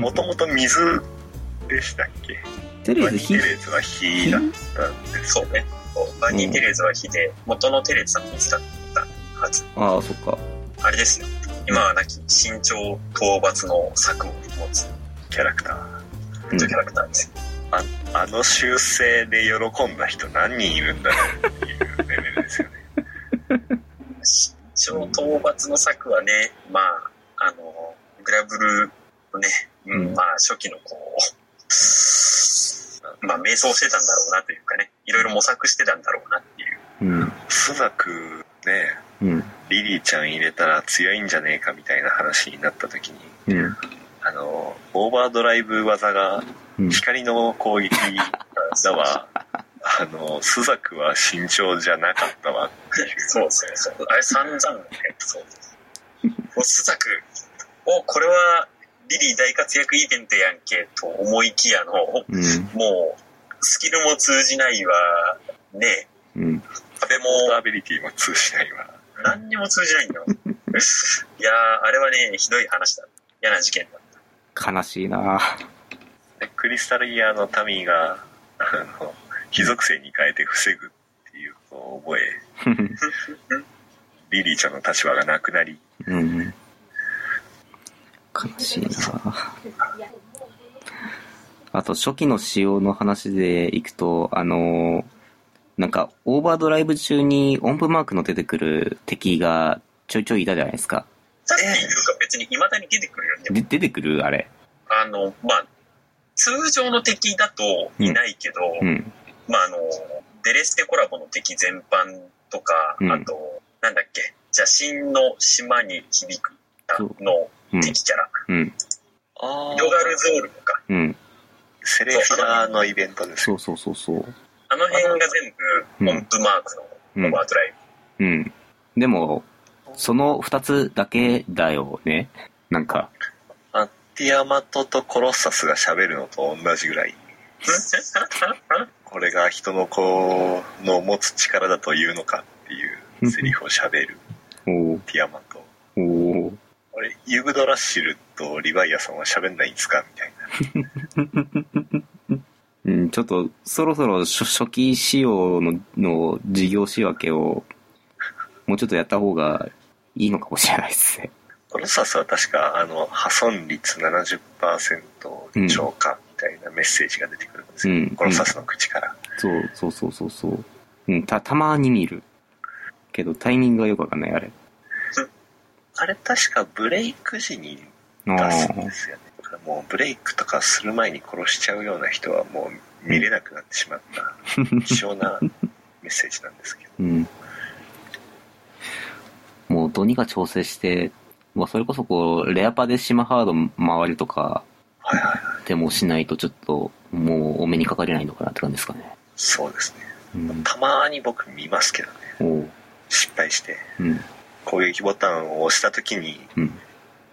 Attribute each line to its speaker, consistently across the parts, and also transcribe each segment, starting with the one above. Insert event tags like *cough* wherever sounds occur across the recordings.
Speaker 1: もともと水でしたっけ？
Speaker 2: テレー
Speaker 1: テレーズは火だったんです
Speaker 3: そうね。バニー・テレーズは火で、元のテレーズは水だったはず。
Speaker 2: ああ、そっか。
Speaker 3: あれですよ。今は亡き身長討伐の策を持つ
Speaker 1: キャラクター。
Speaker 2: うん
Speaker 3: キャラクターですよ。
Speaker 1: ああの修正で喜んだ人何人いるんだろうっていうレベルですよね。*laughs*
Speaker 3: 身長討伐の策はね、まあ、あの、グラブルのね、うん、
Speaker 2: うん
Speaker 3: まあ、初期のこう、*laughs* まあ、迷走してたんだろうなというかね、いろいろ模索してたんだろうなっていう。
Speaker 2: うん。
Speaker 1: スザクね、
Speaker 2: うん。
Speaker 1: リリーちゃん入れたら強いんじゃねえかみたいな話になった時に、
Speaker 2: うん。
Speaker 1: あの、オーバードライブ技が
Speaker 2: うん。
Speaker 1: 光の攻撃だわ、*laughs* あの、スザクは慎重じゃなかったわっていう。
Speaker 3: そうそうそう。あれ散々ね、そう。もうスザク、お、これはリリー大活躍イベントやんけ、と思いきやの、
Speaker 2: うん。
Speaker 3: もう、スキルも通じないわ、ね、
Speaker 2: うん。
Speaker 3: 壁も
Speaker 1: アビリティも通じないわ。
Speaker 3: 何にも通じないんだよ。*laughs* いやー、あれはね、ひどい話だ。嫌な事件だっ
Speaker 2: 悲しいな
Speaker 1: でクリスタルイヤーのタミーが、あの、非属性に変えて防ぐっていうことを覚え、*laughs* リリーちゃんの立場がなくなり、
Speaker 2: うん。悲しいなあと、初期の仕様の話でいくと、あのなんか、オーバードライブ中に音符マークの出てくる敵がちょいちょいいたじゃないですか。
Speaker 3: た。さっき別に未だに出てくるよね。
Speaker 2: で出てくる？あれ。
Speaker 3: あの、まあ、通常の敵だといないけど、
Speaker 2: うん。
Speaker 3: まあ、あの、デレステコラボの敵全般とか、
Speaker 2: うん
Speaker 3: あと、なんだっけ、邪神の島に響くの
Speaker 2: うん。
Speaker 3: 敵キャラ、
Speaker 2: うん。
Speaker 1: あ
Speaker 3: ヨガルゾールとか、
Speaker 2: うん。
Speaker 1: セレフィナーのイベントですよ。
Speaker 2: そうそうそうそう。
Speaker 3: あの辺が全部音符マークの
Speaker 2: うん
Speaker 3: オーバードライブ。
Speaker 2: うん。でも、その二つだけだよね。なんか、
Speaker 1: あティアマトとコロッサスが喋るのと同じぐらい、*laughs* これが人の子の持つ力だというのかっていうセリフを喋る
Speaker 2: おー
Speaker 1: ティアマト。
Speaker 2: おー
Speaker 1: これ、ユグドラッシュルとリヴァイアさんは喋んないんですか？みたいな。*laughs*
Speaker 2: うん、ちょっと、そろそろ初初期仕様のの事業仕分けを、もうちょっとやった方がいいのかもしれないですね。
Speaker 1: コロッサスは確か、あの、破損率70%超過みたいなメッセージが出てくるんですよ。
Speaker 2: うん
Speaker 1: コロッサスの口から。
Speaker 2: そう、そうそうそうそう。うん、た、たまに見る。けど、タイミングがよくわかんない、あれ。
Speaker 1: あれ確かブレイク時に
Speaker 2: あ
Speaker 1: 出すんで
Speaker 2: ー
Speaker 1: すよね。もうブレイクとかする前に殺しちゃうような人はもう見れなくなってしまった *laughs* 希少なメッセージなんですけど。
Speaker 2: うん。もう、どうにか調整して、まあ、それこそこう、レアパで島ハード回りとか。でもしないとちょっと、もう、お目にかかれないのかなって感じですかね。
Speaker 1: そうですね。
Speaker 2: うん。
Speaker 1: たまに僕見ますけどね。失敗して。
Speaker 2: うん。
Speaker 1: 攻撃ボタンを押した時に、
Speaker 2: うん。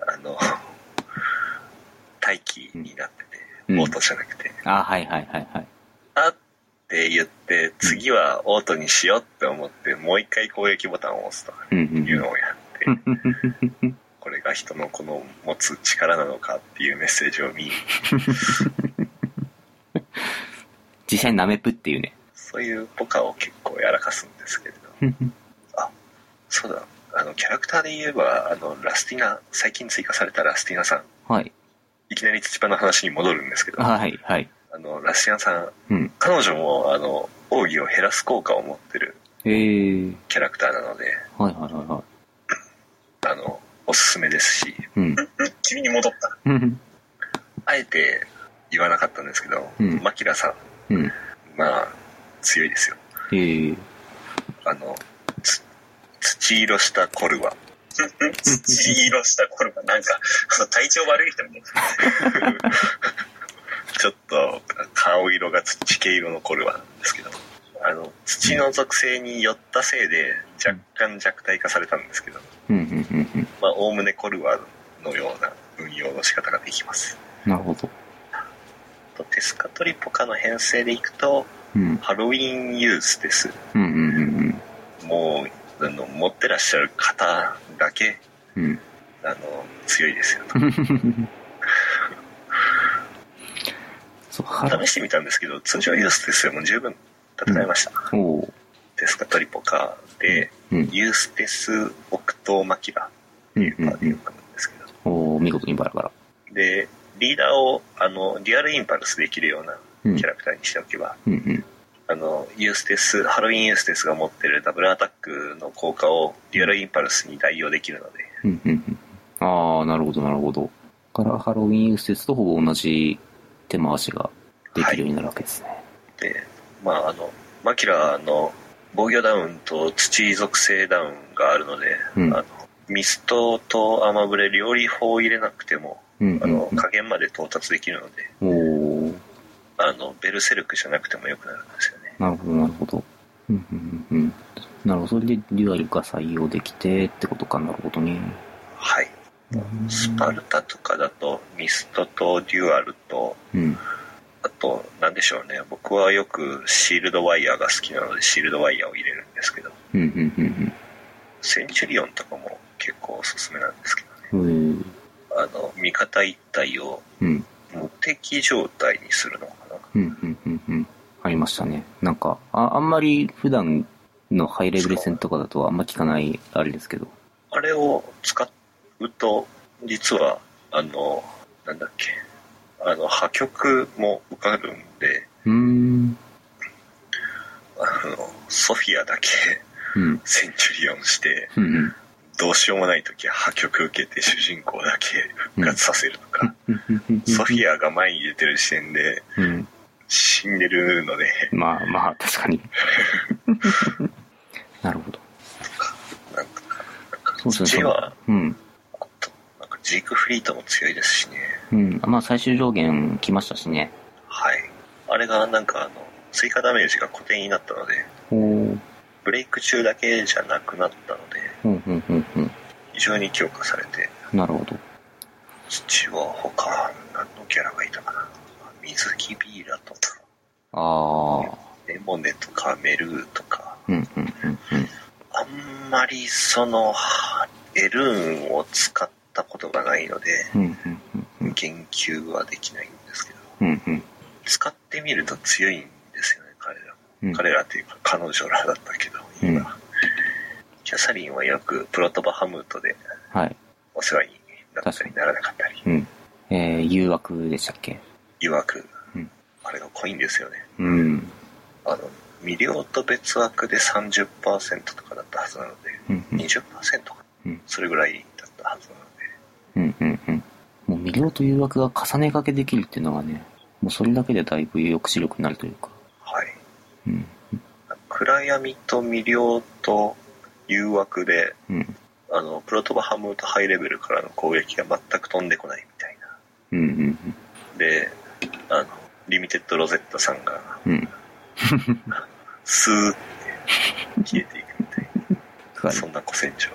Speaker 1: あの、*laughs* 待機になってて、
Speaker 2: うん。
Speaker 1: オートじゃなくて、
Speaker 2: あ、はいはいはいはい。
Speaker 1: あって言って、次はオートにしようって思って、もう一回攻撃ボタンを押すというのをやって、*laughs* これが人のこの持つ力なのかっていうメッセージを見、*laughs*
Speaker 2: 実際にナメプっていうね。
Speaker 1: そういうポカを結構やらかすんですけれど、そうだ、あの、キャラクターで言えば、あの、ラスティナ、最近追加されたラスティナさん、
Speaker 2: はい。
Speaker 1: いきなり土場の話に戻るんですけど、あ
Speaker 2: はいはい。
Speaker 1: の、ラスティナさん、
Speaker 2: うん。
Speaker 1: 彼女も、あの、奥義を減らす効果を持ってる
Speaker 2: えー。
Speaker 1: キャラクターなので、
Speaker 2: はいはいはいは
Speaker 1: あの、おすすめですし、
Speaker 2: い。うん。
Speaker 3: 君に戻った。
Speaker 2: うん。
Speaker 1: あえて言わなかったんですけど、
Speaker 2: うん
Speaker 1: マキラさん、
Speaker 2: うん。
Speaker 1: まあ、強いですよ。
Speaker 2: えー。
Speaker 1: あの、つ土色したコルワ。
Speaker 3: 土色した頃がなんか、体調悪い人みたいな。
Speaker 1: ちょっと顔色が土系色のコルワなんですけど、あの、土の属性によったせいで若干弱体化されたんですけど、
Speaker 2: うんうんうんうん。
Speaker 1: まあ、おおむねコルワのような運用の仕方ができます。
Speaker 2: なるほど。
Speaker 1: とテスカトリポカの編成でいくと、
Speaker 2: うん。
Speaker 1: ハロウィンユースです。
Speaker 2: うんうんうん
Speaker 1: ってらっしゃる方だけ、
Speaker 2: うん。うん。
Speaker 1: あの、強いですよ。*laughs* 試してみたんですけど、通常ユーステスでも十分戦いました。
Speaker 2: おー
Speaker 1: デスカトリポカで、
Speaker 2: うん。
Speaker 1: ユーステスオクトマキラ
Speaker 2: うん
Speaker 1: っていうカーんですけど、
Speaker 2: おー見事にバラバラ。
Speaker 1: で、リーダーを、あの、デュアルインパルスできるような
Speaker 2: うん
Speaker 1: キャラクターにしておけば、
Speaker 2: うんうん。
Speaker 1: あの、ユーステス、ハロウィンユーステスが持ってるダブルアタックの効果をデュアルインパルスに代用できるので、
Speaker 2: うんうんうん。ああ、なるほど、なるほど。から、ハロウィンユーステスとほぼ同じ手回しができるようになるわけですね。
Speaker 1: で、まあ、あの、マキラの防御ダウンと土属性ダウンがあるので、
Speaker 2: うん
Speaker 1: あのミストとアマブレ法を入れなくても、
Speaker 2: うん
Speaker 1: あの、加減まで到達できるので、
Speaker 2: うん。おー
Speaker 1: あの、ベルセルクじゃなくてもよくなるんですよね。
Speaker 2: なるほど、なるほど。うんうんうんうん。なるほど。それでデュアルが採用できてってことか。なるほどね。
Speaker 1: はい。スパルタとかだと、ミストとデュアルと、
Speaker 2: うん。
Speaker 1: あと、なんでしょうね。僕はよくシールドワイヤーが好きなので、シールドワイヤーを入れるんですけど、
Speaker 2: うんうんうん
Speaker 1: センチュリオンとかも結構おすすめなんですけどね。
Speaker 2: うん。うん。
Speaker 1: あの、味方一体を
Speaker 2: うん。
Speaker 1: 無敵状態にするのかな。
Speaker 2: うんうんうんうん。ありましたね。なんか、ああんまり普段のハイレベル戦とかだとあんま聞かないあれですけど。
Speaker 1: あれを使うと、実は、あの、なんだっけ、あの、破局も受かるんで、
Speaker 2: うーん。
Speaker 1: あの、ソフィアだけ
Speaker 2: うん。
Speaker 1: センチュリオンして、
Speaker 2: うんうん。
Speaker 1: どうしようもない時は破局受けて主人公だけ復活させるとか、ソフ
Speaker 2: ア。
Speaker 1: ィアが前に出てる時点で
Speaker 2: うん。
Speaker 1: 死んでるので、
Speaker 2: まあまあ、確かに。*laughs* なるほど。
Speaker 1: なんか、
Speaker 2: そうですね。
Speaker 1: 土は、
Speaker 2: うん。
Speaker 1: あと、なんかジークフリートも強いですしね。
Speaker 2: うん。まあ、最終上限来ましたしね。
Speaker 1: はい。あれがなんかあの、追加ダメージが固定になったので。ブレイク中だけじゃなくなったので、
Speaker 2: うんうんうんうん。
Speaker 1: 非常に強化されて、
Speaker 2: なるほど。
Speaker 1: 土は他何のキャラがいたかな。水木
Speaker 2: ああ。
Speaker 1: レモネとかメルーとか、
Speaker 2: うんうんうんうん。
Speaker 1: あんまりその、エルーンを使ったことがないので、
Speaker 2: うんうんうんうん。
Speaker 1: 言及はできないんですけど、
Speaker 2: うんうん。
Speaker 1: 使ってみると強いんですよね、彼らも。
Speaker 2: うん
Speaker 1: 彼らっていうか彼女らだったけど、今。
Speaker 2: うん
Speaker 1: キャサリンはよくプロトバハムートで
Speaker 2: はい。
Speaker 1: お世話になったりならなかったり、
Speaker 2: うん。えー、誘惑でしたっけ？
Speaker 1: 曰く、
Speaker 2: うん
Speaker 1: あれが濃いんですよね。
Speaker 2: うん。
Speaker 1: あの、魅了と別枠で30%とかだったはずなので、
Speaker 2: うんうん。
Speaker 1: 20%か、
Speaker 2: うん
Speaker 1: それぐらいだったはずなので、
Speaker 2: うんうんうん。もう魅了と誘惑が重ね掛けできるっていうのがね、もうそれだけでだいぶ抑止力になるというか。
Speaker 1: はい。
Speaker 2: うん。
Speaker 1: 暗闇と魅了と誘惑で、
Speaker 2: うん。
Speaker 1: あの、プロトバハムートハイレベルからの攻撃が全く飛んでこないみたいな。
Speaker 2: うんうん
Speaker 1: で、あの、リミテッドロゼッタさんが、
Speaker 2: うん。うん。
Speaker 1: スーって消えていくみたいな、
Speaker 2: はい
Speaker 1: そんな古戦場。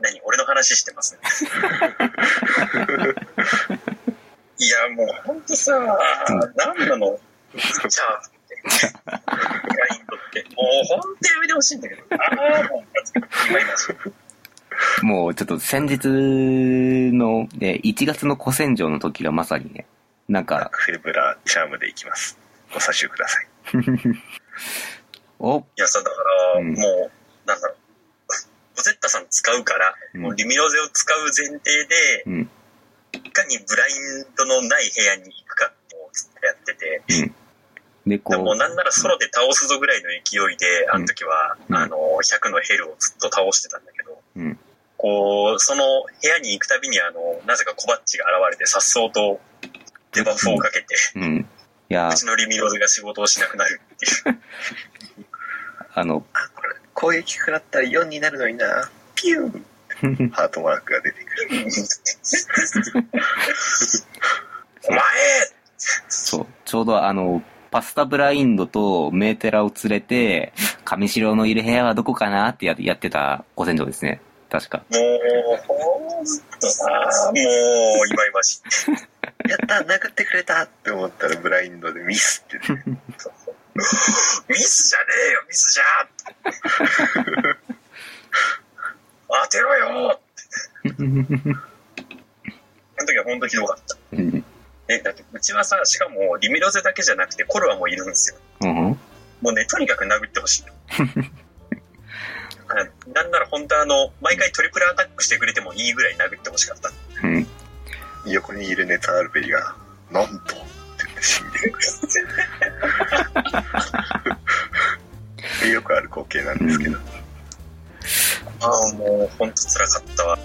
Speaker 3: 何俺の話してますね。*laughs* いや、もうほんとさ、なんなのじゃあって。ラインドって。もうほんとやめてほしいんだけど。ああ、もう、今今し。
Speaker 2: もうちょっと先日の、ね、1月の古戦場の時はまさにね、なんか、
Speaker 1: フェブラチャームでいきます。ご差しください。
Speaker 2: お
Speaker 3: いやさ、だから、
Speaker 2: うん
Speaker 3: もう、なんだろう。ロゼッタさん使うから、
Speaker 2: うん
Speaker 3: もうリミロゼを使う前提で、
Speaker 2: うん。
Speaker 3: いかにブラインドのない部屋に行くかってずっとやってて、
Speaker 2: うん。で、こ
Speaker 3: う
Speaker 2: う、
Speaker 3: なんならソロで倒すぞぐらいの勢いで、あの時は、
Speaker 2: うん
Speaker 3: あの、100のヘルをずっと倒してたんだけど、
Speaker 2: うん。
Speaker 3: こう、その部屋に行くたびに、あの、なぜかコバッチが現れて、さっそうとデバフをかけて、
Speaker 2: うん。いや
Speaker 3: う、ちのリミロゼが仕事をしなくなるっていう。*laughs*
Speaker 2: あの、
Speaker 1: あ、これ、攻撃食らったら4になるのにな。ピュー *laughs* ハートマークが出てくる。
Speaker 3: お前
Speaker 2: そう、ちょうどあの、パスタブラインドとメーテラを連れて、上白のいる部屋はどこかなってややってたご戦場ですね。確か。
Speaker 3: もう、ほんとさ、もう、今々しい。
Speaker 1: やった殴ってくれたって思ったらブラインドでミスってね、
Speaker 3: ミスじゃねえよ、ミスじゃ当てろよあの時は本当ひどかった。
Speaker 2: うん
Speaker 3: え、だってうちはさ、しかもリミロゼだけじゃなくてコルアもいるんですよ。
Speaker 2: うん。
Speaker 3: もうね、とにかく殴ってほしい。あなんなら本当はあの、毎回トリプルアタックしてくれてもいいぐらい殴ってほしかった。
Speaker 2: うん。
Speaker 1: 横にいるネタアルベリが、なんとって言って死んでいく。*laughs* よくある光景なんですけど。
Speaker 3: ああ、もう本当辛かったわ。